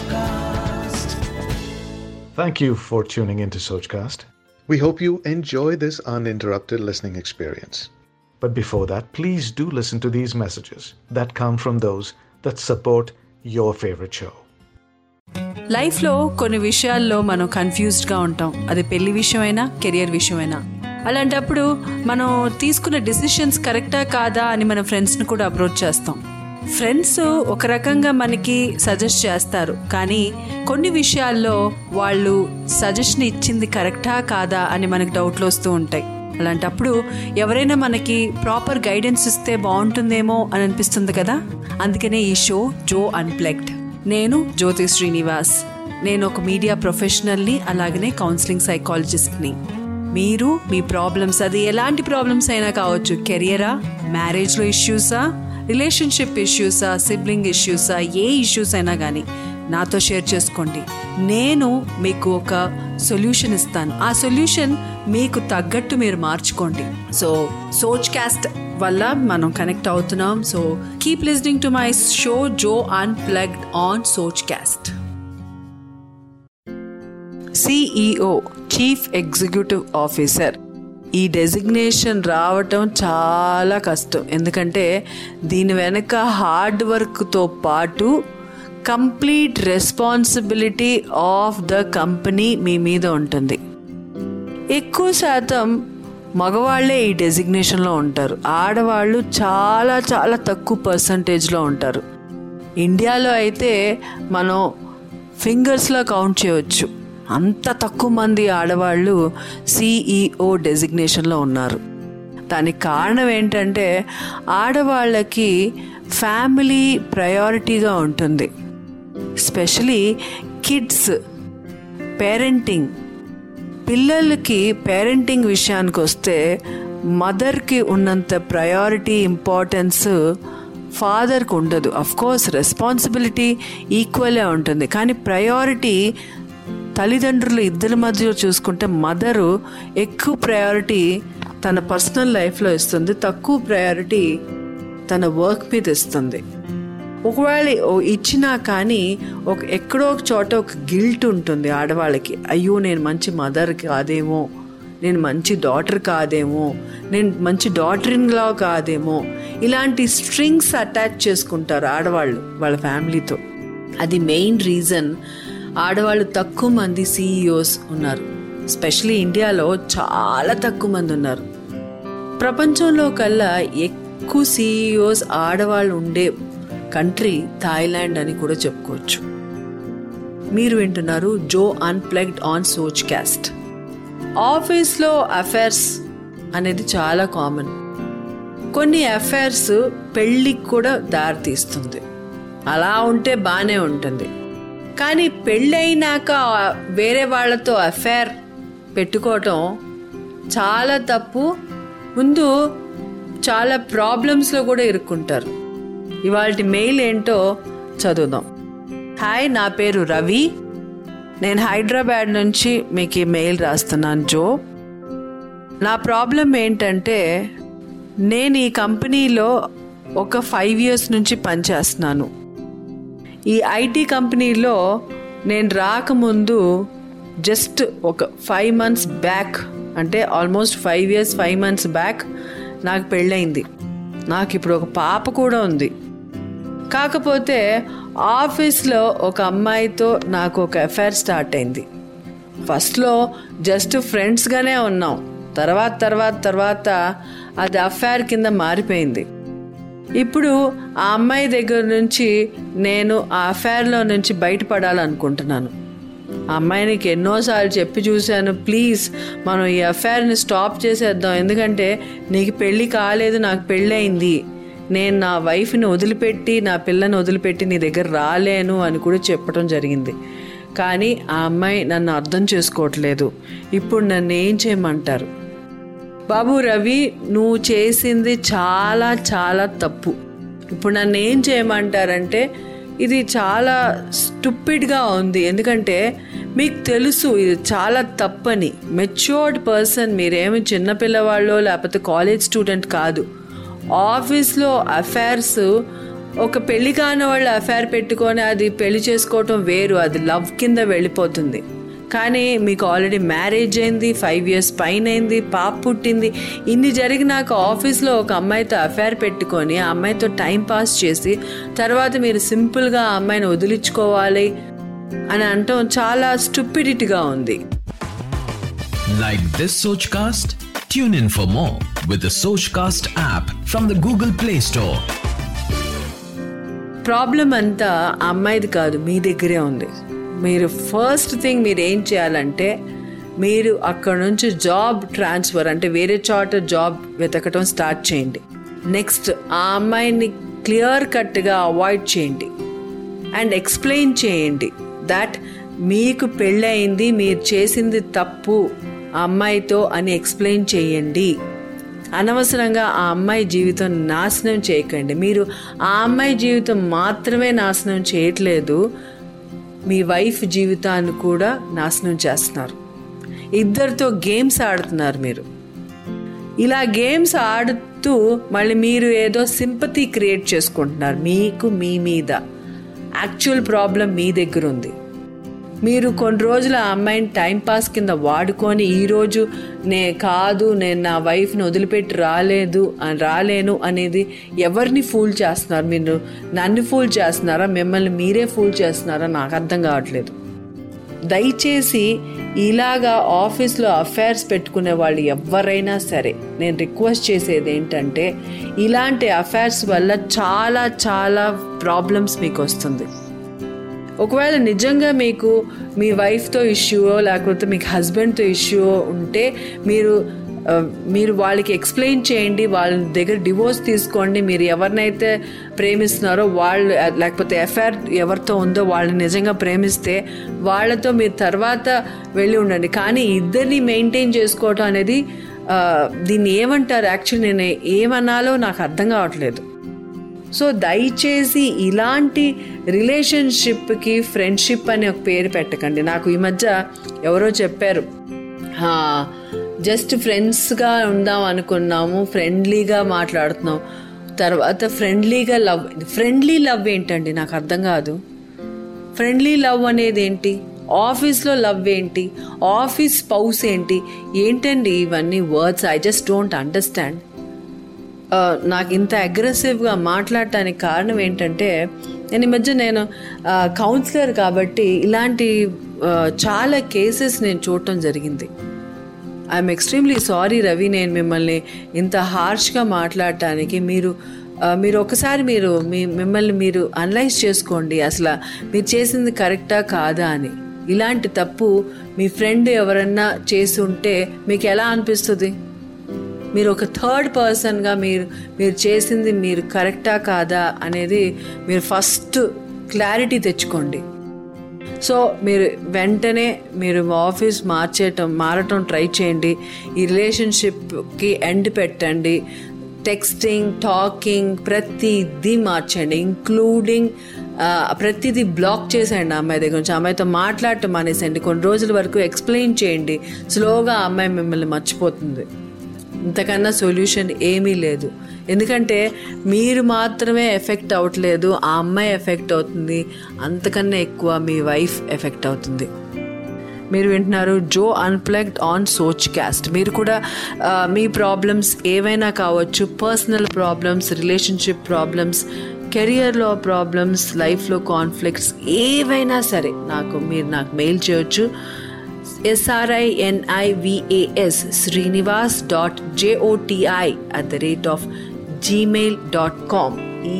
Sochcast. Thank you for tuning into Sochcast. We hope you enjoy this uninterrupted listening experience. But before that, please do listen to these messages that come from those that support your favorite show. లైఫ్లో కొన్ని విషయాల్లో మనం కన్ఫ్యూజ్డ్గా ఉంటాం అది పెళ్ళి విషయమైనా career విషయమైనా అలాంటప్పుడు మనం తీసుకున్న డిసిషన్స్ కరెక్టా కాదా అని మన ఫ్రెండ్స్ని కూడా అప్రోచ్ చేస్తాం ఫ్రెండ్స్ ఒక రకంగా మనకి సజెస్ట్ చేస్తారు. కానీ కొన్ని విషయాల్లో వాళ్ళు సజెషన్ ఇచ్చింది కరెక్టా కాదా అని మనకు డౌట్లు వస్తూ ఉంటాయి. అలాంటప్పుడు ఎవరైనా మనకి ప్రాపర్ గైడెన్స్ ఇస్తే బాగుంటుందేమో అని అనిపిస్తుంది కదా? అందుకనే ఈ షో జో అన్ప్లెక్డ్ నేను జ్యోతి శ్రీనివాస్. నేను ఒక మీడియా ప్రొఫెషనల్ని అలాగనే కౌన్సిలింగ్ సైకాలజిస్ట్ని మీరు మీ ప్రాబ్లమ్స్ అది ఎలాంటి ప్రాబ్లమ్స్ అయినా కావచ్చు. కెరియరా మ్యారేజ్లో ఇష్యూసా రిలేషన్షిప్ ఇష్యూసా సిబ్లింగ్ ఇష్యూసా ఏ ఇష్యూస్ అయినా కానీ నాతో షేర్ చేసుకోండి. నేను మీకు ఒక సొల్యూషన్ ఇస్తాను. ఆ సొల్యూషన్ మీకు తగ్గట్టు మీరు మార్చుకోండి. సో సోచ్ క్యాస్ట్ వల్ల మనం కనెక్ట్ అవుతున్నాం. So keep listening to my show Joe unplugged on Soch cast CEO chief executive officer ఈ డెసిగ్నేషన్ రావటం చాలా కష్టం. ఎందుకంటే దీని వెనక హార్డ్ వర్క్తో పాటు complete responsibility of the company మీ మీద ఉంటుంది. ఎక్కువ శాతం మగవాళ్ళే ఈ డెసిగ్నేషన్లో ఉంటారు. ఆడవాళ్ళు చాలా చాలా తక్కువ పర్సంటేజ్లో ఉంటారు. ఇండియాలో అయితే మనం ఫింగర్స్లో కౌంట్ చేయవచ్చు అంత తక్కువ మంది ఆడవాళ్ళు సిఈఓ డెసిగ్నేషన్లో ఉన్నారు. దానికి కారణం ఏంటంటే ఆడవాళ్ళకి ఫ్యామిలీ ప్రయారిటీగా ఉంటుంది. స్పెషలీ కిడ్స్ పేరెంటింగ్ పిల్లలకి పేరెంటింగ్ విషయానికి వస్తే మదర్కి ఉన్నంత ప్రయారిటీ ఇంపార్టెన్స్ ఫాదర్కి ఉండదు. అఫ్ కోర్స్ రెస్పాన్సిబిలిటీ ఈక్వలే ఉంటుంది. కానీ ప్రయారిటీ తల్లిదండ్రులు ఇద్దరి మధ్య చూసుకుంటే మదరు ఎక్కువ ప్రయారిటీ తన పర్సనల్ లైఫ్లో ఇస్తుంది. తక్కువ ప్రయారిటీ తన వర్క్ మీద ఇస్తుంది. ఒకవేళ ఓ- ఇచ్చినా కానీ ఒక ఎక్కడో ఒక చోట ఒక గిల్ట్ ఉంటుంది ఆడవాళ్ళకి. అయ్యో నేను మంచి మదర్ కాదేమో నేను మంచి డాటర్ కాదేమో నేను మంచి డాటర్ కాదేమో ఇలాంటి స్ట్రింగ్స్ అటాచ్ చేసుకుంటారు ఆడవాళ్ళు వాళ్ళ ఫ్యామిలీతో అది మెయిన్ రీజన్ ఆడవాళ్ళు తక్కువ మంది సీఈఓస్ ఉన్నారు. స్పెషలీ ఇండియాలో చాలా తక్కువ మంది ఉన్నారు. ప్రపంచంలో కల్లా ఎక్కువ సీఈఓస్ ఆడవాళ్ళు ఉండే కంట్రీ థాయిలాండ్ అని కూడా చెప్పుకోవచ్చు. మీరు వింటున్నారు జో అన్ప్లగ్డ్ ఆన్ సోచ్ క్యాస్ట్ ఆఫీస్లో అఫైర్స్ అనేది చాలా కామన్ కొన్ని అఫైర్స్ పెళ్ళికి కూడా దారితీస్తుంది. అలా ఉంటే బాగానే ఉంటుంది. కానీ పెళ్ళైనాక వేరే వాళ్ళతో అఫేర్ పెట్టుకోవటం చాలా తప్పు. ముందు చాలా ప్రాబ్లమ్స్లో కూడా ఇరుక్కుంటారు. ఇవాళ మెయిల్ ఏంటో చదువుదాం. హాయ్ నా పేరు రవి. నేను హైదరాబాద్ నుంచి మీకు ఈ మెయిల్ రాస్తున్నాను జో. నా ప్రాబ్లం ఏంటంటే నేను ఈ కంపెనీలో ఒక ఫైవ్ ఇయర్స్ నుంచి పనిచేస్తున్నాను. ఈ ఐటీ కంపెనీలో నేను రాకముందు జస్ట్ ఒక ఫైవ్ మంత్స్ బ్యాక్ అంటే almost five years five months back నాకు పెళ్ళయింది. నాకు ఇప్పుడు ఒక పాప కూడా ఉంది. కాకపోతే ఆఫీస్లో ఒక అమ్మాయితో నాకు ఒక అఫైర్ స్టార్ట్ అయింది. ఫస్ట్లో జస్ట్ ఫ్రెండ్స్గానే ఉన్నాం. తర్వాత తర్వాత తర్వాత అది అఫైర్ కింద మారిపోయింది. ఇప్పుడు ఆ అమ్మాయి దగ్గర నుంచి నేను ఆ అఫేర్లో నుంచి బయటపడాలనుకుంటున్నాను. ఆ అమ్మాయినికి ఎన్నోసార్లు చెప్పి చూశాను ప్లీజ్ మనం ఈ అఫేర్ని స్టాప్ చేసేద్దాం. ఎందుకంటే నీకు పెళ్ళి కాలేదు నాకు పెళ్ళి అయింది నేను నా వైఫ్ని వదిలిపెట్టి నా పిల్లని వదిలిపెట్టి నీ దగ్గర రాలేను అని కూడా చెప్పడం జరిగింది. కానీ ఆ అమ్మాయి నన్ను అర్థం చేసుకోవట్లేదు. ఇప్పుడు నన్ను ఏం చేయమంటారు? బాబు రవి నువ్వు చేసింది చాలా చాలా తప్పు. ఇప్పుడు నన్ను ఏం చేయమంటారంటే ఇది చాలా స్టూపిడ్గా ఉంది. ఎందుకంటే మీకు తెలుసు ఇది చాలా తప్పని. మెచ్యూర్డ్ పర్సన్ మీరేమి చిన్నపిల్లవాళ్ళు లేకపోతే కాలేజ్ స్టూడెంట్ కాదు. ఆఫీస్లో అఫైర్స్ ఒక పెళ్ళి కాని వాళ్ళు అఫైర్ పెట్టుకొని అది పెళ్ళి చేసుకోవటం వేరు. అది లవ్ కింద వెళ్ళిపోతుంది. కానీ మీకు ఆల్రెడీ మ్యారేజ్ అయింది ఫైవ్ ఇయర్స్ పైన అయింది పాప పుట్టింది ఇన్ని జరిగినాక ఆఫీస్లో ఒక అమ్మాయితో అఫైర్ పెట్టుకొని ఆ అమ్మాయితో టైం పాస్ చేసి తర్వాత మీరు సింపుల్గా ఆ అమ్మాయిని వదిలించుకోవాలి అని అంటాం చాలా స్టూపిడిటీగా ఉంది Like this Sochcast? Tune in for more with the Sochcast app from the Google Play Store. Problem అంతా అమ్మాయిది కాదు మీ దగ్గరే ఉంది మీరు ఫస్ట్ థింగ్ మీరు ఏం చేయాలంటే మీరు అక్కడ నుంచి జాబ్ ట్రాన్స్ఫర్ అంటే వేరే చోట జాబ్ వెతకటం స్టార్ట్ చేయండి. నెక్స్ట్ ఆ అమ్మాయిని క్లియర్ కట్గా అవాయిడ్ చేయండి. అండ్ ఎక్స్ప్లెయిన్ చేయండి దట్ మీకు పెళ్ళయింది మీరు చేసింది తప్పు ఆ అమ్మాయితో అని ఎక్స్ప్లెయిన్ చేయండి. అనవసరంగా ఆ అమ్మాయి జీవితం నాశనం చేయకండి. మీరు ఆ అమ్మాయి జీవితం మాత్రమే నాశనం చేయట్లేదు. మీ వైఫ్ జీవితాన్ని కూడా నాశనం చేస్తున్నారు. ఇద్దరితో గేమ్స్ ఆడుతున్నారు మీరు. ఇలా గేమ్స్ ఆడుతూ మళ్ళీ మీరు ఏదో సింపతి క్రియేట్ చేసుకుంటున్నారు. మీకు మీ మీద. యాక్చువల్ ప్రాబ్లం మీ దగ్గర ఉంది. మీరు కొన్ని రోజులు ఆ అమ్మాయిని టైంపాస్ కింద వాడుకొని ఈరోజు నే కాదు నేను నా వైఫ్ని వదిలిపెట్టి రాలేదు అని రాలేను అనేది ఎవరిని ఫూల్ చేస్తున్నారు? మీరు నన్ను ఫూల్ చేస్తున్నారా? మిమ్మల్ని మీరే ఫూల్ చేస్తున్నారా? నాకు అర్థం కావట్లేదు. దయచేసి ఇలాగా ఆఫీస్లో అఫైర్స్ పెట్టుకునే వాళ్ళు ఎవరైనా సరే నేను రిక్వెస్ట్ చేసేది ఏంటంటే ఇలాంటి అఫైర్స్ వల్ల చాలా చాలా ప్రాబ్లమ్స్ మీకు వస్తుంది. ఒకవేళ నిజంగా మీకు మీ వైఫ్తో ఇష్యూ లేకపోతే మీకు హస్బెండ్తో ఇష్యూ ఉంటే మీరు మీరు వాళ్ళకి ఎక్స్ప్లెయిన్ చేయండి వాళ్ళ దగ్గర డివోర్స్ తీసుకోండి మీరు ఎవరినైతే ప్రేమిస్తున్నారో వాళ్ళు లేకపోతే ఎఫ్ఐఆర్ ఎవరితో ఉందో వాళ్ళని నిజంగా ప్రేమిస్తే వాళ్ళతో మీరు తర్వాత వెళ్ళి ఉండండి. కానీ ఇద్దరిని మెయింటైన్ చేసుకోవటం అనేది దీన్ని ఏమంటారు? యాక్చువల్లీ నేను ఏమనాలో నాకు అర్థం కావట్లేదు. సో దయచేసి ఇలాంటి రిలేషన్షిప్కి ఫ్రెండ్షిప్ అని ఒక పేరు పెట్టకండి. నాకు ఈ మధ్య ఎవరో చెప్పారు. జస్ట్ ఫ్రెండ్స్గా ఉందాం అనుకున్నాము ఫ్రెండ్లీగా మాట్లాడుతున్నాం. తర్వాత ఫ్రెండ్లీగా లవ్ ఫ్రెండ్లీ లవ్ ఏంటండి? నాకు అర్థం కాదు. ఫ్రెండ్లీ లవ్ అనేది ఏంటి? ఆఫీస్లో లవ్ ఏంటి? ఆఫీస్ స్పౌస్ ఏంటి? ఏంటండి ఇవన్నీ words? I just don't understand. నాకు ఇంత అగ్రెసివ్గా మాట్లాడటానికి కారణం ఏంటంటే నేను ఈ మధ్య నేను కౌన్సిలర్ కాబట్టి ఇలాంటి చాలా కేసెస్ నేను చూడటం జరిగింది. ఐఎమ్ ఎక్స్ట్రీమ్లీ సారీ రవి నేను మిమ్మల్ని ఇంత హార్ష్గా మాట్లాడటానికి మీరు మీరు ఒకసారి మీరు మీ మిమ్మల్ని మీరు అనలైజ్ చేసుకోండి. అసలు మీరు చేసింది కరెక్టా కాదా అని. ఇలాంటి తప్పు మీ ఫ్రెండ్ ఎవరన్నా చేసి ఉంటే మీకు ఎలా అనిపిస్తుంది? మీరు ఒక థర్డ్ పర్సన్గా మీరు మీరు చేసింది మీరు కరెక్టా కాదా అనేది మీరు ఫస్ట్ క్లారిటీ తెచ్చుకోండి. సో మీరు వెంటనే మీరు ఆఫీస్ మార్చేయటం మారటం ట్రై చేయండి. ఈ రిలేషన్షిప్కి ఎండ్ పెట్టండి. టెక్స్టింగ్ టాకింగ్ ప్రతిదీ మార్చండి. ఇంక్లూడింగ్ ప్రతిదీ బ్లాక్ చేసేయండి అమ్మాయి దగ్గర నుంచి. అమ్మాయితో మాట్లాడటం మానేసండి కొన్ని రోజుల వరకు ఎక్స్ప్లెయిన్ చేయండి. స్లోగా అమ్మాయి మిమ్మల్ని మర్చిపోతుంది. ఇంతకన్నా సొల్యూషన్ ఏమీ లేదు. ఎందుకంటే మీరు మాత్రమే ఎఫెక్ట్ అవ్వట్లేదు ఆ అమ్మాయి ఎఫెక్ట్ అవుతుంది అంతకన్నా ఎక్కువ మీ వైఫ్ ఎఫెక్ట్ అవుతుంది. మీరు వింటున్నారు జో అన్ప్లగ్డ్ ఆన్ సోచ్ క్యాస్ట్. మీరు కూడా మీ ప్రాబ్లమ్స్ ఏవైనా కావచ్చు పర్సనల్ ప్రాబ్లమ్స్ రిలేషన్షిప్ ప్రాబ్లమ్స్ కెరియర్లో ప్రాబ్లమ్స్ లైఫ్లో కాన్ఫ్లిక్ట్స్ ఏవైనా సరే నాకు మీరు నాకు మెయిల్ చేయొచ్చు. SRINIVAS Srinivas dot J O T I at the rate of Gmail dot com ఈ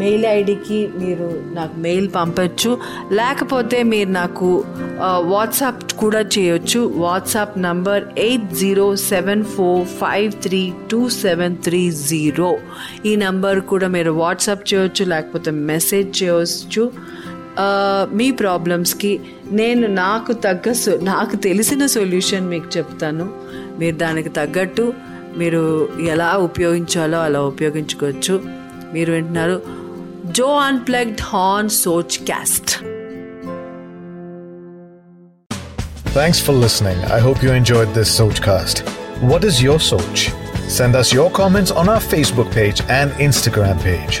మెయిల్ ఐడికి మీరు నాకు మెయిల్ పంపచ్చు. లేకపోతే మీరు నాకు వాట్సాప్ కూడా చేయొచ్చు. WhatsApp number eight zero seven four five three two seven three zero ఈ నంబర్ కూడా మీరు వాట్సాప్ చేయొచ్చు లేకపోతే మెసేజ్ చేయవచ్చు మీ ప్రాబ్లమ్స్కి నేను నాకు తగ్గ నాకు తెలిసిన సొల్యూషన్ మీకు చెప్తాను మీరు దానికి తగ్గట్టు మీరు ఎలా ఉపయోగించాలో అలా ఉపయోగించుకోవచ్చు మీరు వింటున్నారు Jo unplugged on Sochcast Thanks for listening. I hope you enjoyed this Sochcast. What is your Soch? Send us your comments on our Facebook page and Instagram page.